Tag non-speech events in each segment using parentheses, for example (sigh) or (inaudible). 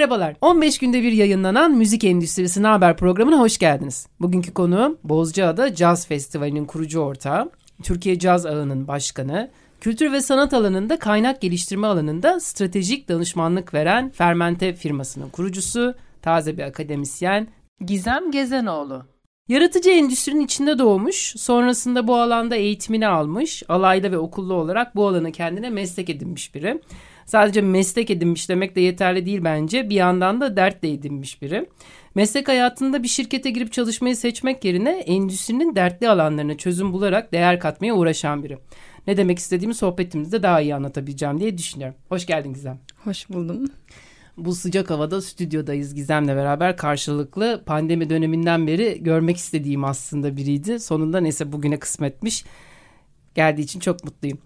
Merhabalar. 15 günde bir yayınlanan Müzik Endüstrisi Haber programına hoş geldiniz. Bugünkü konuğum Bozcaada Caz Festivali'nin kurucu ortağı, Türkiye Caz Ağı'nın başkanı, kültür ve sanat alanında kaynak geliştirme alanında stratejik danışmanlık veren Fermente firmasının kurucusu, taze bir akademisyen Gizem Gezenoğlu. Yaratıcı endüstrinin içinde doğmuş, sonrasında bu alanda eğitimini almış, alayda ve okullu olarak bu alanı kendine meslek edinmiş biri. Sadece meslek edinmiş demek de yeterli değil bence. Bir yandan da dert de edinmiş biri. Meslek hayatında bir şirkete girip çalışmayı seçmek yerine endüstrinin dertli alanlarına çözüm bularak değer katmaya uğraşan biri. Ne demek istediğimi sohbetimizde daha iyi anlatabileceğim diye düşünüyorum. Hoş geldin Gizem. Hoş buldum. Bu sıcak havada stüdyodayız Gizem'le beraber karşılıklı pandemi döneminden beri görmek istediğim aslında biriydi. Sonunda neyse bugüne kısmetmiş. Geldiği için çok mutluyum.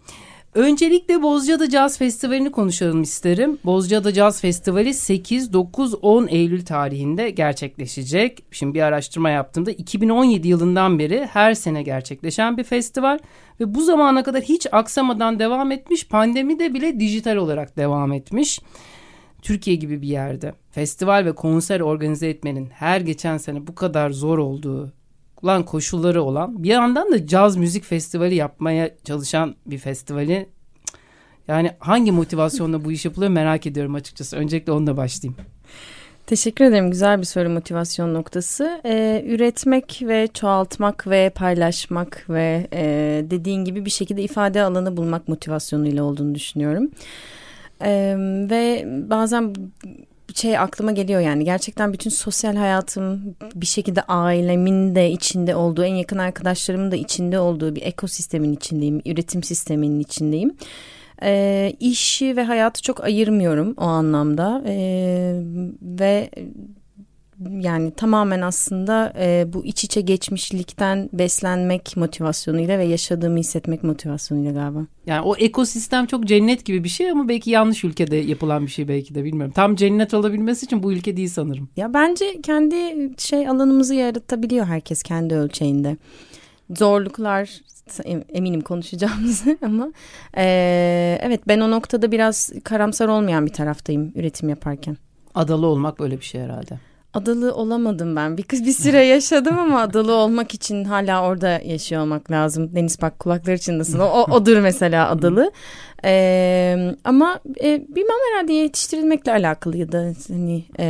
Öncelikle Bozcaada Caz Festivali'ni konuşalım isterim. Bozcaada Caz Festivali 8, 9, 10 Eylül tarihinde gerçekleşecek. Şimdi bir araştırma yaptığımda 2017 yılından beri her sene gerçekleşen bir festival ve bu zamana kadar hiç aksamadan devam etmiş. Pandemi de bile dijital olarak devam etmiş. Türkiye gibi bir yerde festival ve konser organize etmenin her geçen sene bu kadar zor olduğu olan koşulları olan bir yandan da caz müzik festivali yapmaya çalışan bir festivali yani hangi motivasyonla bu iş yapılıyor merak ediyorum açıkçası. Öncelikle onunla başlayayım. Teşekkür ederim. Güzel bir soru motivasyon noktası. Ee, üretmek ve çoğaltmak ve paylaşmak ve e, dediğin gibi bir şekilde ifade alanı bulmak motivasyonuyla olduğunu düşünüyorum. Ee, ve bazen şey aklıma geliyor yani. Gerçekten bütün sosyal hayatım bir şekilde ailemin de içinde olduğu en yakın arkadaşlarımın da içinde olduğu bir ekosistemin içindeyim üretim sisteminin içindeyim. E, işi ve hayatı çok ayırmıyorum o anlamda. E, ve yani tamamen aslında e, bu iç içe geçmişlikten beslenmek motivasyonuyla ve yaşadığımı hissetmek motivasyonuyla galiba. Yani o ekosistem çok cennet gibi bir şey ama belki yanlış ülkede yapılan bir şey belki de bilmiyorum. Tam cennet olabilmesi için bu ülke değil sanırım. Ya bence kendi şey alanımızı yaratabiliyor herkes kendi ölçeğinde. Zorluklar eminim konuşacağımız (laughs) ama e, evet ben o noktada biraz karamsar olmayan bir taraftayım üretim yaparken. Adalı olmak böyle bir şey herhalde. Adalı olamadım ben. Bir, bir süre yaşadım ama adalı olmak için hala orada yaşıyor olmak lazım. Deniz bak kulakları çınlasın. O, o, odur mesela adalı. Ee, ama e, bilmem herhalde yetiştirilmekle alakalı ya da hani e,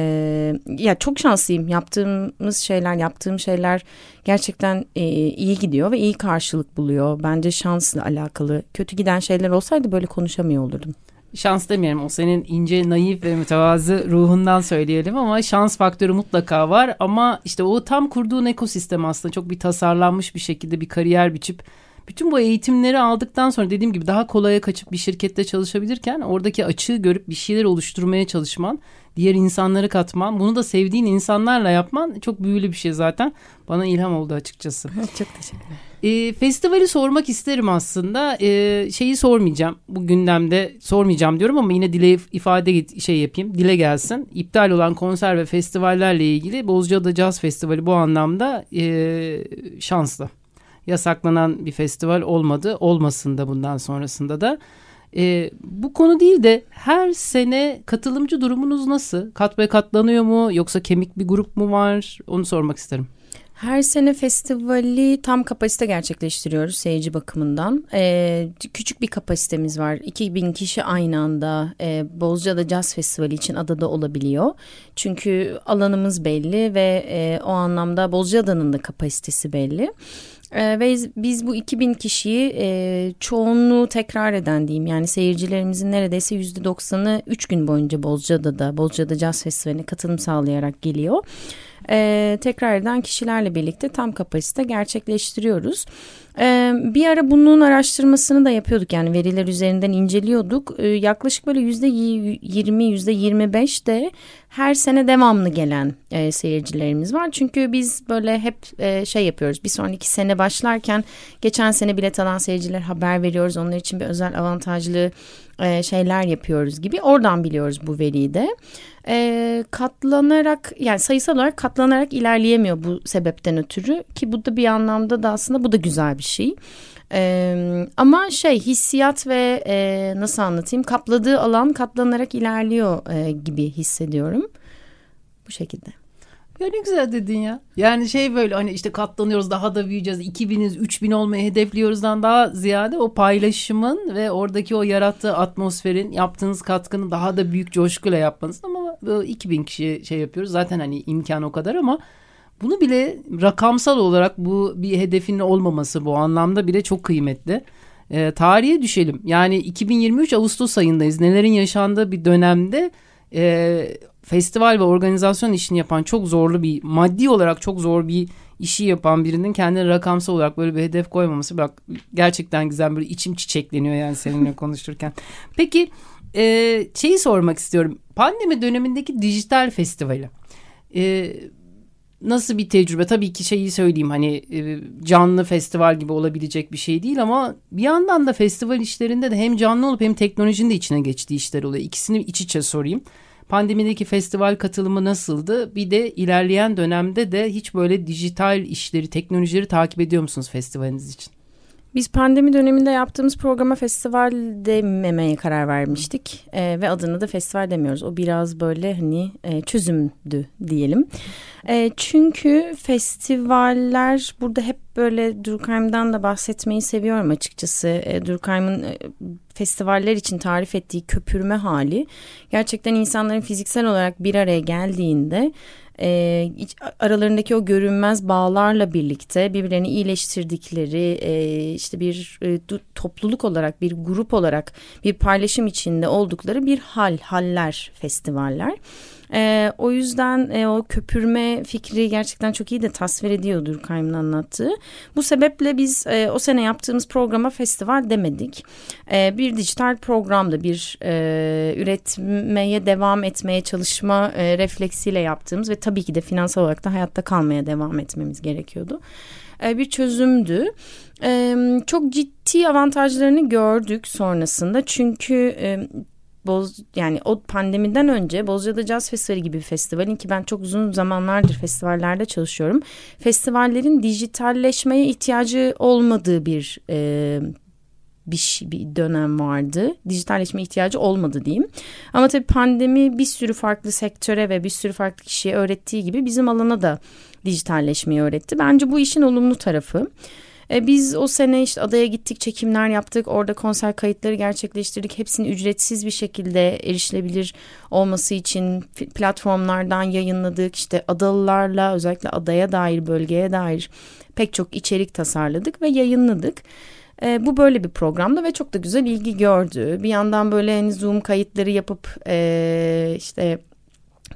ya çok şanslıyım. Yaptığımız şeyler, yaptığım şeyler gerçekten e, iyi gidiyor ve iyi karşılık buluyor. Bence şansla alakalı. Kötü giden şeyler olsaydı böyle konuşamıyor olurdum şans demeyelim o senin ince, naif ve mütevazı ruhundan söyleyelim ama şans faktörü mutlaka var ama işte o tam kurduğun ekosistem aslında çok bir tasarlanmış bir şekilde bir kariyer biçip bütün bu eğitimleri aldıktan sonra dediğim gibi daha kolaya kaçıp bir şirkette çalışabilirken oradaki açığı görüp bir şeyler oluşturmaya çalışman, diğer insanları katman, bunu da sevdiğin insanlarla yapman çok büyülü bir şey zaten. Bana ilham oldu açıkçası. (laughs) çok teşekkürler. E, festivali sormak isterim aslında. E, şeyi sormayacağım. Bu gündemde sormayacağım diyorum ama yine dile ifade şey yapayım. Dile gelsin. İptal olan konser ve festivallerle ilgili Bozcaada Caz Festivali bu anlamda e, şanslı. Yasaklanan bir festival olmadı. Olmasın da bundan sonrasında da. E, bu konu değil de her sene katılımcı durumunuz nasıl? Kat ve katlanıyor mu yoksa kemik bir grup mu var? Onu sormak isterim. Her sene festivali tam kapasite gerçekleştiriyoruz seyirci bakımından. Ee, küçük bir kapasitemiz var. 2000 kişi aynı anda e, Bozcaada Caz Festivali için adada olabiliyor. Çünkü alanımız belli ve e, o anlamda Bozcaada'nın da kapasitesi belli. Ee, ve biz bu 2000 kişiyi e, çoğunluğu tekrar eden diyeyim yani seyircilerimizin neredeyse %90'ı 3 gün boyunca Bozcaada'da, Bozcaada Jazz Festivali'ne katılım sağlayarak geliyor. E, tekrar eden kişilerle birlikte tam kapasite gerçekleştiriyoruz. E, bir ara bunun araştırmasını da yapıyorduk yani veriler üzerinden inceliyorduk. E, yaklaşık böyle yüzde yirmi yüzde yirmi beş de her sene devamlı gelen e, seyircilerimiz var. Çünkü biz böyle hep e, şey yapıyoruz bir sonraki sene başlarken geçen sene bilet alan seyirciler haber veriyoruz. Onlar için bir özel avantajlı e, şeyler yapıyoruz gibi oradan biliyoruz bu veriyi de. E, katlanarak yani sayısal olarak katlanarak ilerleyemiyor bu sebepten ötürü ki bu da bir anlamda da aslında bu da güzel bir şey. Ee, ama şey hissiyat ve e, nasıl anlatayım kapladığı alan katlanarak ilerliyor e, gibi hissediyorum. Bu şekilde. Ya ne güzel dedin ya. Yani şey böyle hani işte katlanıyoruz daha da büyüyeceğiz. 2000'iz 3000 olmayı hedefliyoruzdan daha ziyade o paylaşımın ve oradaki o yarattığı atmosferin yaptığınız katkının daha da büyük coşkuyla yapmanız. Ama 2000 kişi şey yapıyoruz. Zaten hani imkan o kadar ama bunu bile rakamsal olarak bu bir hedefin olmaması bu anlamda bile çok kıymetli. E, tarihe düşelim. Yani 2023 Ağustos ayındayız. Nelerin yaşandığı bir dönemde e, festival ve organizasyon işini yapan çok zorlu bir maddi olarak çok zor bir işi yapan birinin kendine rakamsal olarak böyle bir hedef koymaması bak gerçekten güzel böyle içim çiçekleniyor yani seninle (laughs) konuşurken. Peki e, şeyi sormak istiyorum. Pandemi dönemindeki dijital festivali. E, nasıl bir tecrübe? Tabii ki şeyi söyleyeyim hani canlı festival gibi olabilecek bir şey değil ama bir yandan da festival işlerinde de hem canlı olup hem teknolojinin de içine geçtiği işler oluyor. İkisini iç içe sorayım. Pandemideki festival katılımı nasıldı? Bir de ilerleyen dönemde de hiç böyle dijital işleri, teknolojileri takip ediyor musunuz festivaliniz için? Biz pandemi döneminde yaptığımız programa festival dememeye karar vermiştik e, ve adını da festival demiyoruz. O biraz böyle hani e, çözümdü diyelim. E, çünkü festivaller burada hep böyle Durkheim'dan da bahsetmeyi seviyorum açıkçası. E, Durkheim'ın e, festivaller için tarif ettiği köpürme hali gerçekten insanların fiziksel olarak bir araya geldiğinde e, aralarındaki o görünmez bağlarla birlikte birbirlerini iyileştirdikleri e, işte bir e, topluluk olarak bir grup olarak bir paylaşım içinde oldukları bir hal haller festivaller. E, o yüzden e, o köpürme fikri gerçekten çok iyi de tasvir ediyor Durkheim'in anlattığı. Bu sebeple biz e, o sene yaptığımız programa festival demedik. E, bir dijital programda bir e, üretmeye devam etmeye çalışma e, refleksiyle yaptığımız ve tabii ki de finansal olarak da hayatta kalmaya devam etmemiz gerekiyordu e, bir çözümdü. E, çok ciddi avantajlarını gördük sonrasında çünkü e, Boz yani o pandemiden önce Bozcaada Caz Festivali gibi bir festivalin ki ben çok uzun zamanlardır festivallerde çalışıyorum. Festivallerin dijitalleşmeye ihtiyacı olmadığı bir e, bir, bir dönem vardı. Dijitalleşme ihtiyacı olmadı diyeyim. Ama tabii pandemi bir sürü farklı sektöre ve bir sürü farklı kişiye öğrettiği gibi bizim alana da dijitalleşmeyi öğretti. Bence bu işin olumlu tarafı. E, biz o sene işte adaya gittik, çekimler yaptık. Orada konser kayıtları gerçekleştirdik. Hepsini ücretsiz bir şekilde erişilebilir olması için platformlardan yayınladık. İşte adalılarla özellikle adaya dair, bölgeye dair pek çok içerik tasarladık ve yayınladık. E, bu böyle bir programdı ve çok da güzel ilgi gördü. Bir yandan böyle hani Zoom kayıtları yapıp e, işte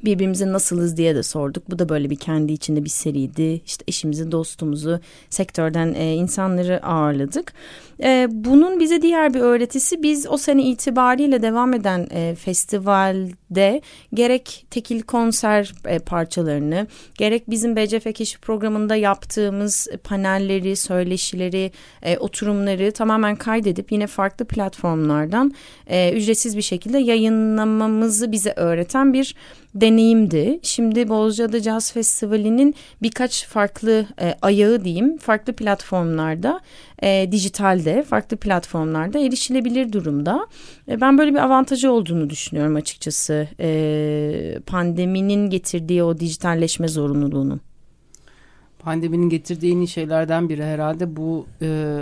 birbirimize nasılız diye de sorduk. Bu da böyle bir kendi içinde bir seriydi. İşte eşimizi, dostumuzu, sektörden e, insanları ağırladık. E, bunun bize diğer bir öğretisi biz o sene itibariyle devam eden e, festivalde gerek tekil konser e, parçalarını gerek bizim BCF Keşif programında yaptığımız panelleri, söyleşileri, e, oturumları tamamen kaydedip yine farklı platformlardan e, ücretsiz bir şekilde yayınlamamızı bize öğreten bir deneyimdi. Şimdi Bozcaada Jazz Festivali'nin birkaç farklı e, ayağı diyeyim farklı platformlarda e, dijitalde farklı platformlarda erişilebilir durumda. E, ben böyle bir avantajı olduğunu düşünüyorum açıkçası e, pandeminin getirdiği o dijitalleşme zorunluluğunun. Pandeminin getirdiği en iyi şeylerden biri herhalde bu e,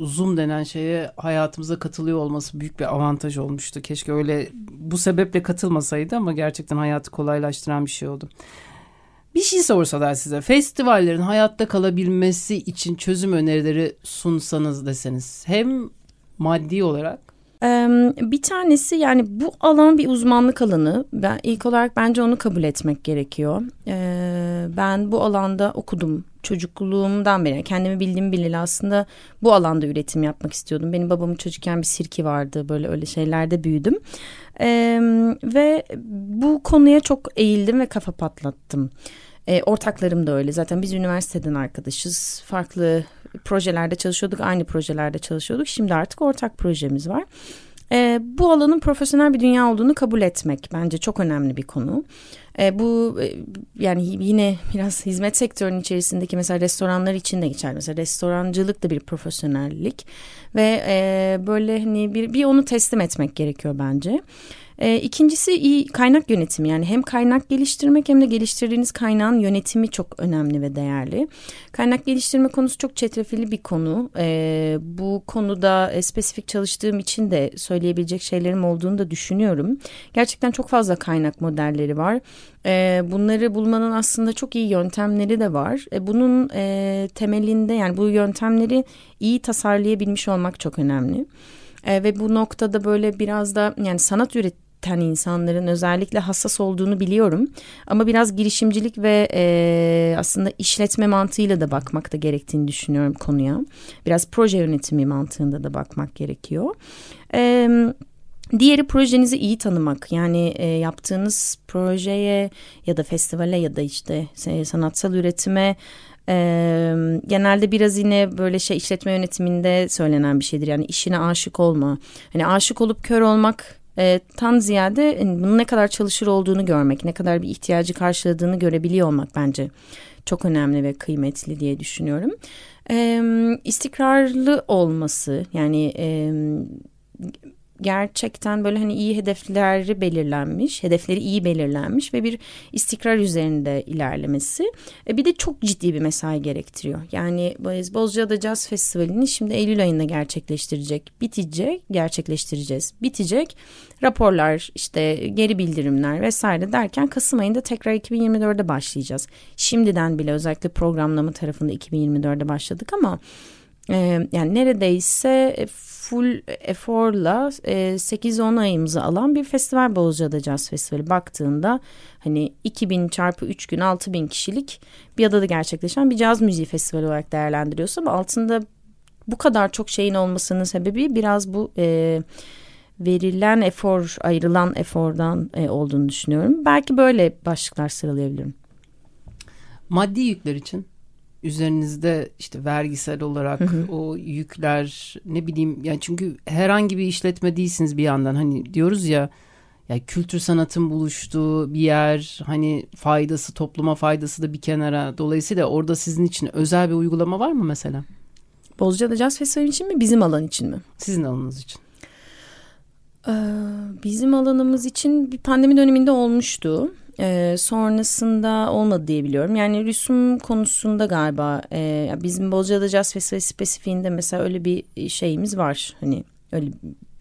Zoom denen şeye hayatımıza katılıyor olması büyük bir avantaj olmuştu. Keşke öyle bu sebeple katılmasaydı ama gerçekten hayatı kolaylaştıran bir şey oldu. Bir şey sorsalar size festivallerin hayatta kalabilmesi için çözüm önerileri sunsanız deseniz hem maddi olarak Bir tanesi yani bu alan bir uzmanlık alanı. Ben ilk olarak bence onu kabul etmek gerekiyor. Ben bu alanda okudum. Çocukluğumdan beri kendimi bildiğim bileli aslında bu alanda üretim yapmak istiyordum. Benim babamın çocukken bir sirki vardı. Böyle öyle şeylerde büyüdüm. Ve bu konuya çok eğildim ve kafa patlattım. E, ortaklarım da öyle. Zaten biz üniversiteden arkadaşız. Farklı projelerde çalışıyorduk. Aynı projelerde çalışıyorduk. Şimdi artık ortak projemiz var. E, bu alanın profesyonel bir dünya olduğunu kabul etmek bence çok önemli bir konu. E, bu e, yani yine biraz hizmet sektörünün içerisindeki mesela restoranlar için de geçer. Mesela restorancılık da bir profesyonellik ve e, böyle hani bir, bir onu teslim etmek gerekiyor bence. E, ikincisi iyi kaynak yönetimi yani hem kaynak geliştirmek hem de geliştirdiğiniz kaynağın yönetimi çok önemli ve değerli. Kaynak geliştirme konusu çok çetrefilli bir konu. E, bu konuda e, spesifik çalıştığım için de söyleyebilecek şeylerim olduğunu da düşünüyorum. Gerçekten çok fazla kaynak modelleri var. E, bunları bulmanın aslında çok iyi yöntemleri de var. E, bunun e, temelinde yani bu yöntemleri iyi tasarlayabilmiş olmak çok önemli. E, ve bu noktada böyle biraz da yani sanat üret üreten insanların özellikle hassas olduğunu biliyorum. Ama biraz girişimcilik ve e, aslında işletme mantığıyla da bakmak da gerektiğini düşünüyorum konuya. Biraz proje yönetimi mantığında da bakmak gerekiyor. Evet. Diğeri projenizi iyi tanımak yani e, yaptığınız projeye ya da festivale ya da işte sanatsal üretime e, genelde biraz yine böyle şey işletme yönetiminde söylenen bir şeydir yani işine aşık olma hani aşık olup kör olmak e, tan ziyade hani, bunun ne kadar çalışır olduğunu görmek, ne kadar bir ihtiyacı karşıladığını görebiliyor olmak bence çok önemli ve kıymetli diye düşünüyorum. E, istikrarlı olması yani e, gerçekten böyle hani iyi hedefleri belirlenmiş, hedefleri iyi belirlenmiş ve bir istikrar üzerinde ilerlemesi. E, bir de çok ciddi bir mesai gerektiriyor. Yani Bozcaada Jazz Festivali'ni şimdi Eylül ayında gerçekleştirecek, bitecek, gerçekleştireceğiz, bitecek. Raporlar, işte geri bildirimler vesaire derken Kasım ayında tekrar 2024'de başlayacağız. Şimdiden bile özellikle programlama tarafında 2024'de başladık ama e, yani neredeyse full eforla e, 8-10 ayımızı alan bir festival Bozcaada Jazz Festivali baktığında hani 2000 çarpı 3 gün 6000 kişilik bir adada gerçekleşen bir caz müziği festivali olarak değerlendiriyorsa altında bu kadar çok şeyin olmasının sebebi biraz bu e, verilen efor ayrılan efordan e, olduğunu düşünüyorum. Belki böyle başlıklar sıralayabilirim. Maddi yükler için üzerinizde işte vergisel olarak hı hı. o yükler ne bileyim yani çünkü herhangi bir işletme değilsiniz bir yandan hani diyoruz ya ya kültür sanatın buluştuğu bir yer hani faydası topluma faydası da bir kenara dolayısıyla orada sizin için özel bir uygulama var mı mesela? Bozcaada Jazz Festivali için mi bizim alan için mi? Sizin alanınız için. Ee, bizim alanımız için bir pandemi döneminde olmuştu. E, sonrasında olmadı diye biliyorum. Yani rüsum konusunda galiba e, bizim Bozcaada Jazz Festivali spesifiğinde mesela öyle bir şeyimiz var. Hani öyle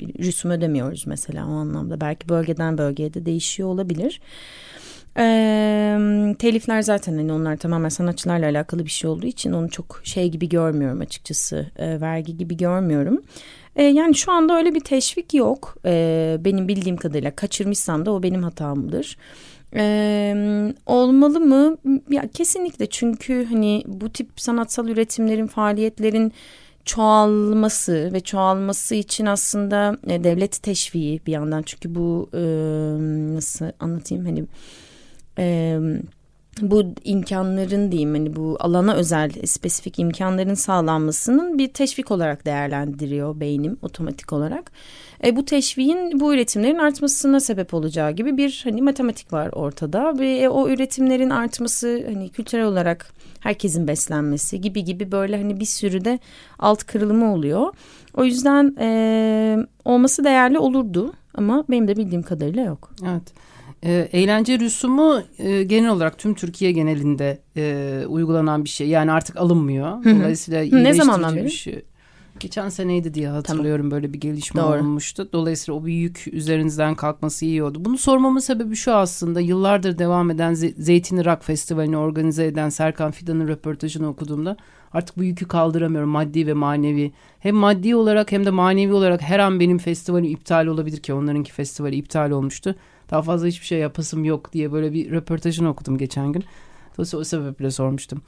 bir rüsum ödemiyoruz mesela o anlamda. Belki bölgeden bölgeye de değişiyor olabilir. E, telifler zaten hani onlar tamamen sanatçılarla alakalı bir şey olduğu için onu çok şey gibi görmüyorum açıkçası. E, vergi gibi görmüyorum. E, yani şu anda öyle bir teşvik yok. E, benim bildiğim kadarıyla kaçırmışsam da o benim hatamdır. Ee, olmalı mı? Ya kesinlikle çünkü hani bu tip sanatsal üretimlerin, faaliyetlerin çoğalması ve çoğalması için aslında e, devlet teşviği bir yandan çünkü bu e, nasıl anlatayım hani e, bu imkanların diyeyim hani bu alana özel spesifik imkanların sağlanmasının bir teşvik olarak değerlendiriyor beynim otomatik olarak. E, bu teşviğin bu üretimlerin artmasına sebep olacağı gibi bir hani matematik var ortada ve e, o üretimlerin artması hani kültürel olarak herkesin beslenmesi gibi gibi böyle hani bir sürü de alt kırılımı oluyor. O yüzden e, olması değerli olurdu ama benim de bildiğim kadarıyla yok. Evet. E, eğlence rüsumu e, genel olarak tüm Türkiye genelinde e, uygulanan bir şey. Yani artık alınmıyor. Dolayısıyla ne zamandan beri? Şey. Geçen seneydi diye hatırlıyorum tamam. böyle bir gelişme Doğru. olmuştu. Dolayısıyla o bir yük üzerinizden kalkması iyi oldu. Bunu sormamın sebebi şu aslında yıllardır devam eden Zeytinli Rock Festivali'ni organize eden Serkan Fidan'ın röportajını okuduğumda artık bu yükü kaldıramıyorum maddi ve manevi. Hem maddi olarak hem de manevi olarak her an benim festivalim iptal olabilir ki onlarınki festivali iptal olmuştu. Daha fazla hiçbir şey yapasım yok diye böyle bir röportajını okudum geçen gün. Dolayısıyla o sebeple sormuştum.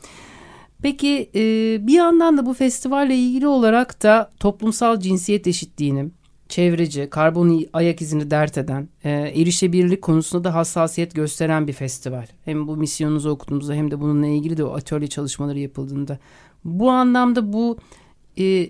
Peki e, bir yandan da bu festivalle ilgili olarak da toplumsal cinsiyet eşitliğini, çevreci, karbon ayak izini dert eden, e, erişebilirlik konusunda da hassasiyet gösteren bir festival. Hem bu misyonunuzu okuduğumuzda hem de bununla ilgili de o atölye çalışmaları yapıldığında. Bu anlamda bu e,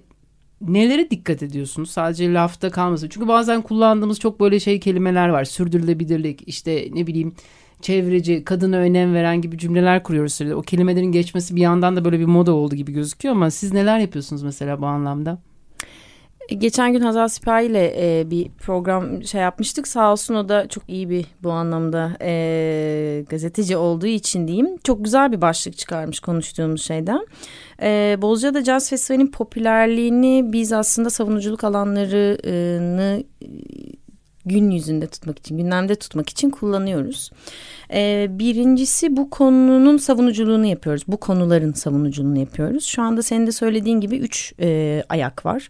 nelere dikkat ediyorsunuz? Sadece lafta kalmasın. Çünkü bazen kullandığımız çok böyle şey kelimeler var. Sürdürülebilirlik, işte ne bileyim çevreci, kadına önem veren gibi cümleler kuruyoruz sürekli. O kelimelerin geçmesi bir yandan da böyle bir moda oldu gibi gözüküyor ama siz neler yapıyorsunuz mesela bu anlamda? Geçen gün Hazal Sipahi ile e, bir program şey yapmıştık. Sağ olsun o da çok iyi bir bu anlamda e, gazeteci olduğu için diyeyim. Çok güzel bir başlık çıkarmış konuştuğumuz şeyden. E, Bozcaada Jazz Festivali'nin popülerliğini biz aslında savunuculuk alanlarını gün yüzünde tutmak için, gündemde tutmak için kullanıyoruz. Ee, birincisi bu konunun savunuculuğunu yapıyoruz. Bu konuların savunuculuğunu yapıyoruz. Şu anda senin de söylediğin gibi üç e, ayak var.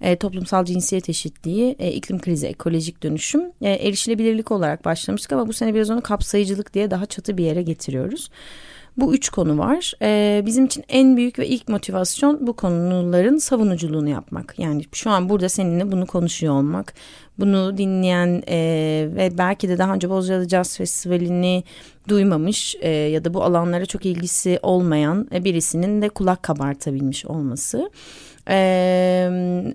E, toplumsal cinsiyet eşitliği, e, iklim krizi, ekolojik dönüşüm, e, erişilebilirlik olarak başlamıştık ama bu sene biraz onu kapsayıcılık diye daha çatı bir yere getiriyoruz. Bu üç konu var. Ee, bizim için en büyük ve ilk motivasyon bu konuların savunuculuğunu yapmak. Yani şu an burada seninle bunu konuşuyor olmak. Bunu dinleyen e, ve belki de daha önce Bozcaada Jazz Festivali'ni duymamış e, ya da bu alanlara çok ilgisi olmayan e, birisinin de kulak kabartabilmiş olması. Ee,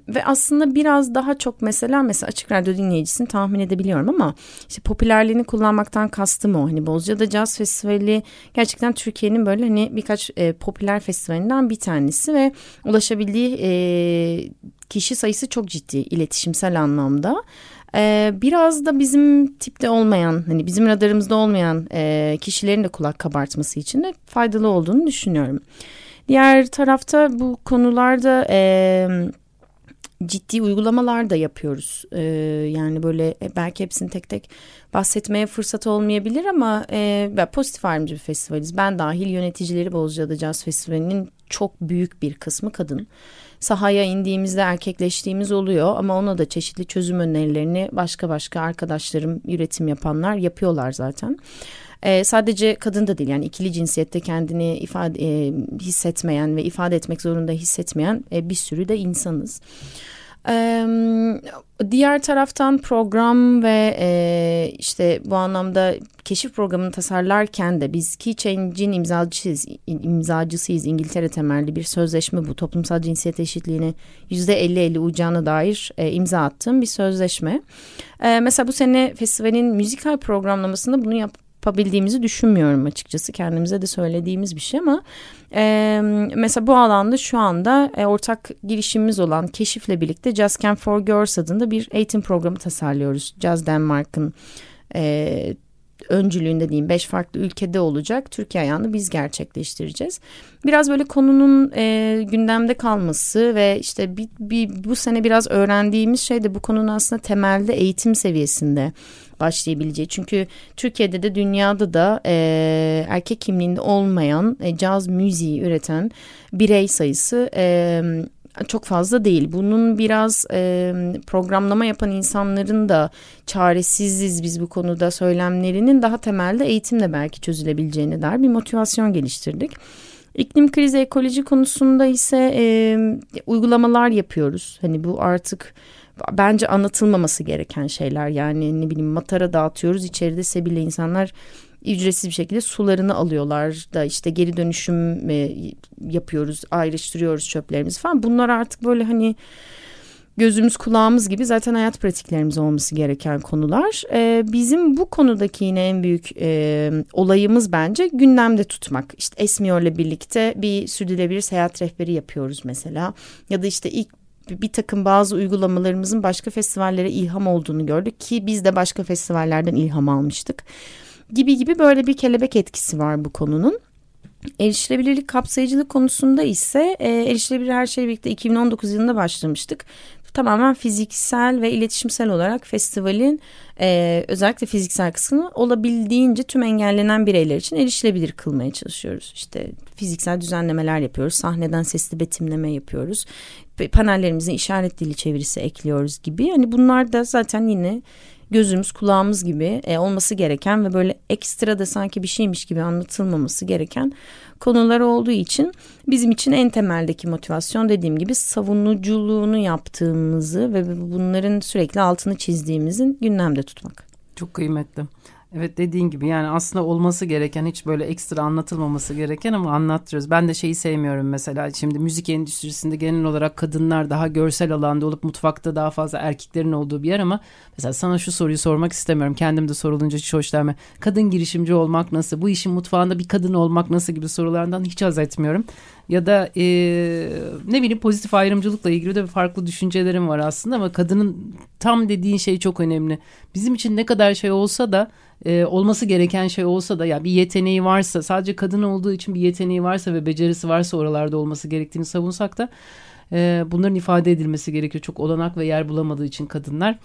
ve aslında biraz daha çok mesela mesela açık radyo dinleyicisini tahmin edebiliyorum ama işte popülerliğini kullanmaktan kastım o. Hani Bozcaada Jazz Festivali gerçekten Türkiye'nin böyle hani birkaç e, popüler festivalinden bir tanesi ve ulaşabildiği e, kişi sayısı çok ciddi iletişimsel anlamda. Ee, biraz da bizim tipte olmayan hani bizim radarımızda olmayan e, kişilerin de kulak kabartması için de faydalı olduğunu düşünüyorum. Diğer tarafta bu konularda e, ciddi uygulamalar da yapıyoruz. E, yani böyle e, belki hepsini tek tek bahsetmeye fırsat olmayabilir ama e, pozitif ayrımcı bir festivaliz. Ben dahil yöneticileri Bozcaada Jazz Festivali'nin çok büyük bir kısmı kadın. Sahaya indiğimizde erkekleştiğimiz oluyor ama ona da çeşitli çözüm önerilerini başka başka arkadaşlarım üretim yapanlar yapıyorlar zaten. E, sadece kadın da değil yani ikili cinsiyette kendini ifade e, hissetmeyen ve ifade etmek zorunda hissetmeyen e, bir sürü de insanız. Diğer taraftan program ve e, işte bu anlamda keşif programını tasarlarken de biz Key Change'in imzacısıyız, imzacısıyız. İngiltere temelli bir sözleşme bu. Toplumsal cinsiyet eşitliğine yüzde 50-50 uyacağına dair e, imza attığım bir sözleşme. E, mesela bu sene festivalin müzikal programlamasında bunu yap yapabildiğimizi düşünmüyorum açıkçası. Kendimize de söylediğimiz bir şey ama e, mesela bu alanda şu anda e, ortak girişimimiz olan Keşif'le birlikte Jazz Camp for Girls adında bir eğitim programı tasarlıyoruz. Jazz Denmark'ın e, öncülüğünde diyeyim beş farklı ülkede olacak. Türkiye ayağını biz gerçekleştireceğiz. Biraz böyle konunun e, gündemde kalması ve işte bir, bir, bu sene biraz öğrendiğimiz şey de bu konunun aslında temelde eğitim seviyesinde başlayabileceği. Çünkü Türkiye'de de dünyada da e, erkek kimliğinde olmayan e, caz müziği üreten birey sayısı e, çok fazla değil. Bunun biraz e, programlama yapan insanların da çaresiziz biz bu konuda söylemlerinin daha temelde eğitimle belki çözülebileceğine dair bir motivasyon geliştirdik. İklim krizi ekoloji konusunda ise e, uygulamalar yapıyoruz. Hani bu artık bence anlatılmaması gereken şeyler. Yani ne bileyim matara dağıtıyoruz içeride sebile insanlar ücretsiz bir şekilde sularını alıyorlar da işte geri dönüşüm e, yapıyoruz ayrıştırıyoruz çöplerimizi falan bunlar artık böyle hani gözümüz kulağımız gibi zaten hayat pratiklerimiz olması gereken konular. Ee, bizim bu konudaki yine en büyük e, olayımız bence gündemde tutmak. İşte Esmiyor'la birlikte bir sürdürülebilir seyahat rehberi yapıyoruz mesela. Ya da işte ilk bir takım bazı uygulamalarımızın başka festivallere ilham olduğunu gördük ki biz de başka festivallerden ilham almıştık. Gibi gibi böyle bir kelebek etkisi var bu konunun. Erişilebilirlik kapsayıcılık konusunda ise e, erişilebilir her şey birlikte 2019 yılında başlamıştık tamamen fiziksel ve iletişimsel olarak festivalin e, özellikle fiziksel kısmını olabildiğince tüm engellenen bireyler için erişilebilir kılmaya çalışıyoruz. İşte fiziksel düzenlemeler yapıyoruz, sahneden sesli betimleme yapıyoruz, panellerimize işaret dili çevirisi ekliyoruz gibi. Hani bunlar da zaten yine gözümüz kulağımız gibi e, olması gereken ve böyle ekstra da sanki bir şeymiş gibi anlatılmaması gereken konular olduğu için bizim için en temeldeki motivasyon dediğim gibi savunuculuğunu yaptığımızı ve bunların sürekli altını çizdiğimizin gündemde tutmak. Çok kıymetli. Evet dediğin gibi yani aslında olması gereken hiç böyle ekstra anlatılmaması gereken ama anlattırıyoruz. Ben de şeyi sevmiyorum mesela şimdi müzik endüstrisinde genel olarak kadınlar daha görsel alanda olup mutfakta daha fazla erkeklerin olduğu bir yer ama mesela sana şu soruyu sormak istemiyorum. Kendim de sorulunca hiç hoşlanmıyor. Kadın girişimci olmak nasıl? Bu işin mutfağında bir kadın olmak nasıl gibi sorulardan hiç haz etmiyorum. Ya da e, ne bileyim pozitif ayrımcılıkla ilgili de farklı düşüncelerim var aslında ama kadının tam dediğin şey çok önemli. Bizim için ne kadar şey olsa da e, olması gereken şey olsa da ya bir yeteneği varsa sadece kadın olduğu için bir yeteneği varsa ve becerisi varsa oralarda olması gerektiğini savunsak da e, bunların ifade edilmesi gerekiyor. Çok olanak ve yer bulamadığı için kadınlar.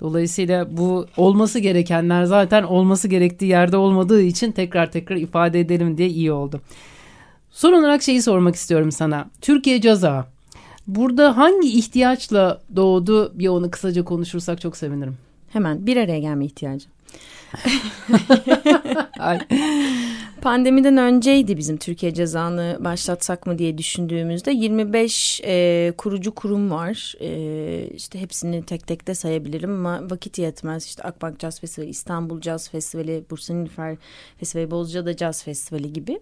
Dolayısıyla bu olması gerekenler zaten olması gerektiği yerde olmadığı için tekrar tekrar ifade edelim diye iyi oldu. Son olarak şeyi sormak istiyorum sana. Türkiye Caza. Burada hangi ihtiyaçla doğdu bir onu kısaca konuşursak çok sevinirim. Hemen bir araya gelme ihtiyacı. (laughs) Pandemiden önceydi bizim Türkiye cezanı başlatsak mı diye düşündüğümüzde 25 e, kurucu kurum var. E, işte hepsini tek tek de sayabilirim ama vakit yetmez. İşte Akbank Jazz Festivali, İstanbul Jazz Festivali, Bursa Nilüfer Festivali, Bozcaada Jazz Festivali gibi.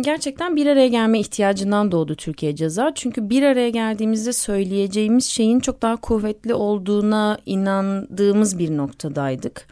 Gerçekten bir araya gelme ihtiyacından doğdu Türkiye Ceza. Çünkü bir araya geldiğimizde söyleyeceğimiz şeyin çok daha kuvvetli olduğuna inandığımız bir noktadaydık.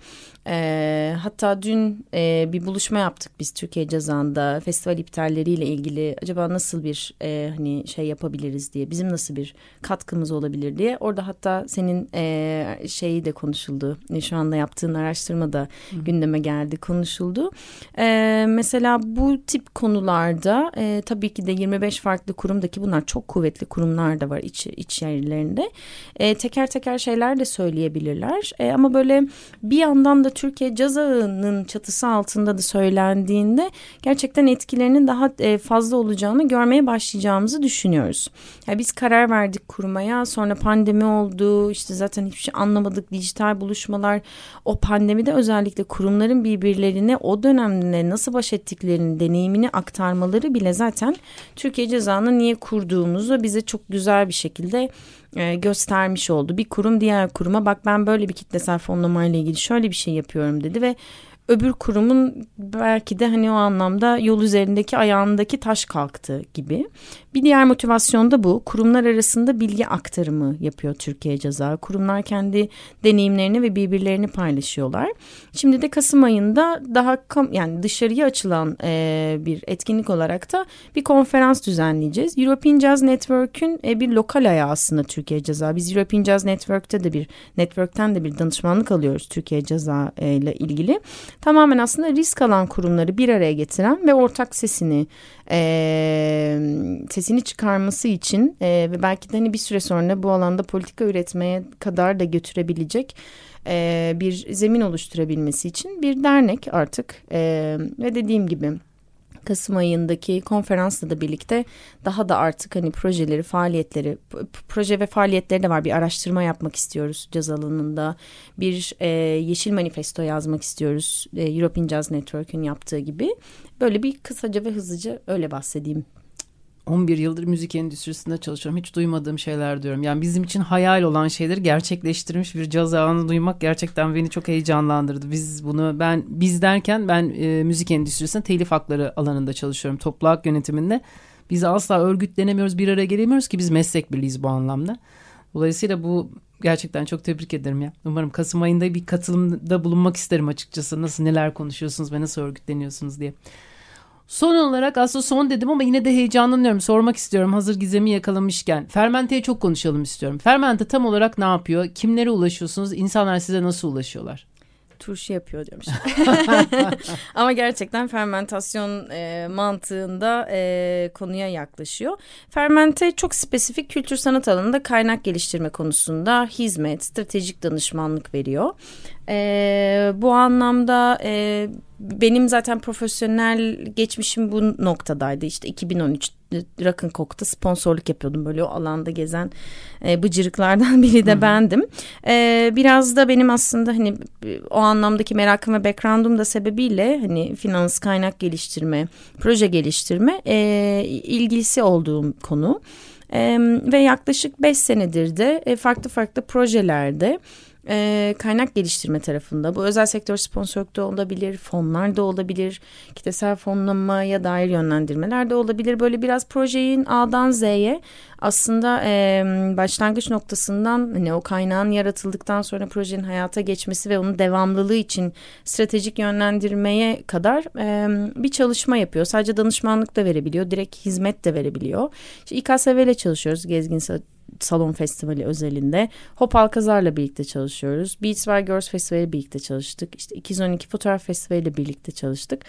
E, hatta dün e, bir buluşma yaptık biz Türkiye Cezan'da festival iptalleriyle ilgili. Acaba nasıl bir e, hani şey yapabiliriz diye bizim nasıl bir katkımız olabilir diye. Orada hatta senin e, şeyi de konuşuldu. Şu anda yaptığın araştırma da gündeme geldi konuşuldu. E, mesela bu tip konularda e, tabii ki de 25 farklı kurumdaki bunlar çok kuvvetli kurumlar da var iç, iç yerlerinde. E, teker teker şeyler de söyleyebilirler. E, ama böyle bir yandan da Türkiye caz ağının çatısı altında da söylendiğinde gerçekten etkilerinin daha e, fazla olacağını görmeye başlayacağımızı düşünüyoruz. Yani biz karar verdik kurmaya sonra pandemi oldu işte zaten hiçbir şey anlamadık dijital buluşmalar o pandemide özellikle kurumların birbirlerine o dönemde nasıl baş ettiklerini deneyimini aktarmaları bile zaten Türkiye cezanı niye kurduğumuzu bize çok güzel bir şekilde e, göstermiş oldu. Bir kurum diğer kuruma bak ben böyle bir kitlesel fonlama ile ilgili şöyle bir şey yapıyorum dedi ve öbür kurumun belki de hani o anlamda yol üzerindeki ayağındaki taş kalktı gibi. Bir diğer motivasyon da bu. Kurumlar arasında bilgi aktarımı yapıyor Türkiye Ceza. Kurumlar kendi deneyimlerini ve birbirlerini paylaşıyorlar. Şimdi de Kasım ayında daha yani dışarıya açılan e, bir etkinlik olarak da bir konferans düzenleyeceğiz. European Jazz Network'ün e, bir lokal ayağı aslında Türkiye Ceza. Biz European Jazz Network'te de bir network'ten de bir danışmanlık alıyoruz Türkiye Ceza ile ilgili. Tamamen aslında risk alan kurumları bir araya getiren ve ortak sesini e, sesini çıkarması için e, ve belki de hani bir süre sonra bu alanda politika üretmeye kadar da götürebilecek e, bir zemin oluşturabilmesi için bir dernek artık e, ve dediğim gibi Kasım ayındaki konferansla da birlikte daha da artık hani projeleri, faaliyetleri, proje ve faaliyetleri de var. Bir araştırma yapmak istiyoruz caz alanında. Bir e, yeşil manifesto yazmak istiyoruz. E, European Jazz Network'ün yaptığı gibi. Böyle bir kısaca ve hızlıca öyle bahsedeyim 11 yıldır müzik endüstrisinde çalışıyorum. Hiç duymadığım şeyler diyorum. Yani bizim için hayal olan şeyleri gerçekleştirmiş bir caz ağını duymak gerçekten beni çok heyecanlandırdı. Biz bunu ben biz derken ben e, müzik endüstrisinde telif hakları alanında çalışıyorum. Toplu hak yönetiminde. Biz asla örgütlenemiyoruz, bir araya gelemiyoruz ki biz meslek birliğiyiz bu anlamda. Dolayısıyla bu gerçekten çok tebrik ederim ya. Umarım Kasım ayında bir katılımda bulunmak isterim açıkçası. Nasıl neler konuşuyorsunuz ve nasıl örgütleniyorsunuz diye. Son olarak aslında son dedim ama yine de heyecanlanıyorum. Sormak istiyorum hazır gizemi yakalamışken. Fermente'ye çok konuşalım istiyorum. Fermente tam olarak ne yapıyor? Kimlere ulaşıyorsunuz? İnsanlar size nasıl ulaşıyorlar? turşu yapıyor diyormuş. (laughs) Ama gerçekten fermentasyon e, mantığında e, konuya yaklaşıyor. Fermente çok spesifik kültür sanat alanında kaynak geliştirme konusunda hizmet, stratejik danışmanlık veriyor. E, bu anlamda e, benim zaten profesyonel geçmişim bu noktadaydı. İşte 2013 Rock'n Coke'ta sponsorluk yapıyordum. Böyle o alanda gezen e, bıcırıklardan (laughs) biri de bendim. E, biraz da benim aslında hani o anlamdaki merakım ve background'um da sebebiyle hani finans, kaynak geliştirme, proje geliştirme e, ilgisi olduğum konu. E, ve yaklaşık 5 senedir de e, farklı farklı projelerde e, kaynak geliştirme tarafında. Bu özel sektör sponsorluk da olabilir, fonlar da olabilir, kitlesel fonlamaya dair yönlendirmeler de olabilir. Böyle biraz projenin A'dan Z'ye aslında e, başlangıç noktasından hani o kaynağın yaratıldıktan sonra projenin hayata geçmesi ve onun devamlılığı için stratejik yönlendirmeye kadar e, bir çalışma yapıyor. Sadece danışmanlık da verebiliyor, direkt hizmet de verebiliyor. İşte İKSV ile çalışıyoruz Gezgin Salon Festivali özelinde. Hop Alkazar'la birlikte çalışıyoruz. Beats by Girls Festivali birlikte çalıştık. İşte 212 Fotoğraf Festivali ile birlikte çalıştık.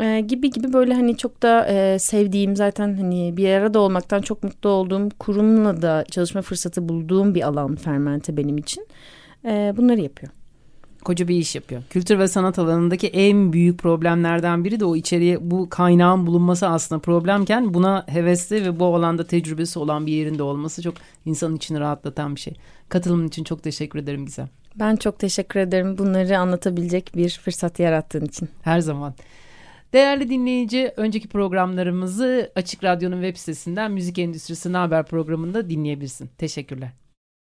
Ee, gibi gibi böyle hani çok da e, sevdiğim zaten hani bir arada olmaktan çok mutlu olduğum kurumla da çalışma fırsatı bulduğum bir alan Fermente benim için. Ee, bunları yapıyor koca bir iş yapıyor. Kültür ve sanat alanındaki en büyük problemlerden biri de o içeriye bu kaynağın bulunması aslında problemken buna hevesli ve bu alanda tecrübesi olan bir yerinde olması çok insanın içini rahatlatan bir şey. Katılımın için çok teşekkür ederim Gizem. Ben çok teşekkür ederim bunları anlatabilecek bir fırsat yarattığın için. Her zaman. Değerli dinleyici, önceki programlarımızı Açık Radyo'nun web sitesinden Müzik Endüstrisi Haber programında dinleyebilirsin. Teşekkürler.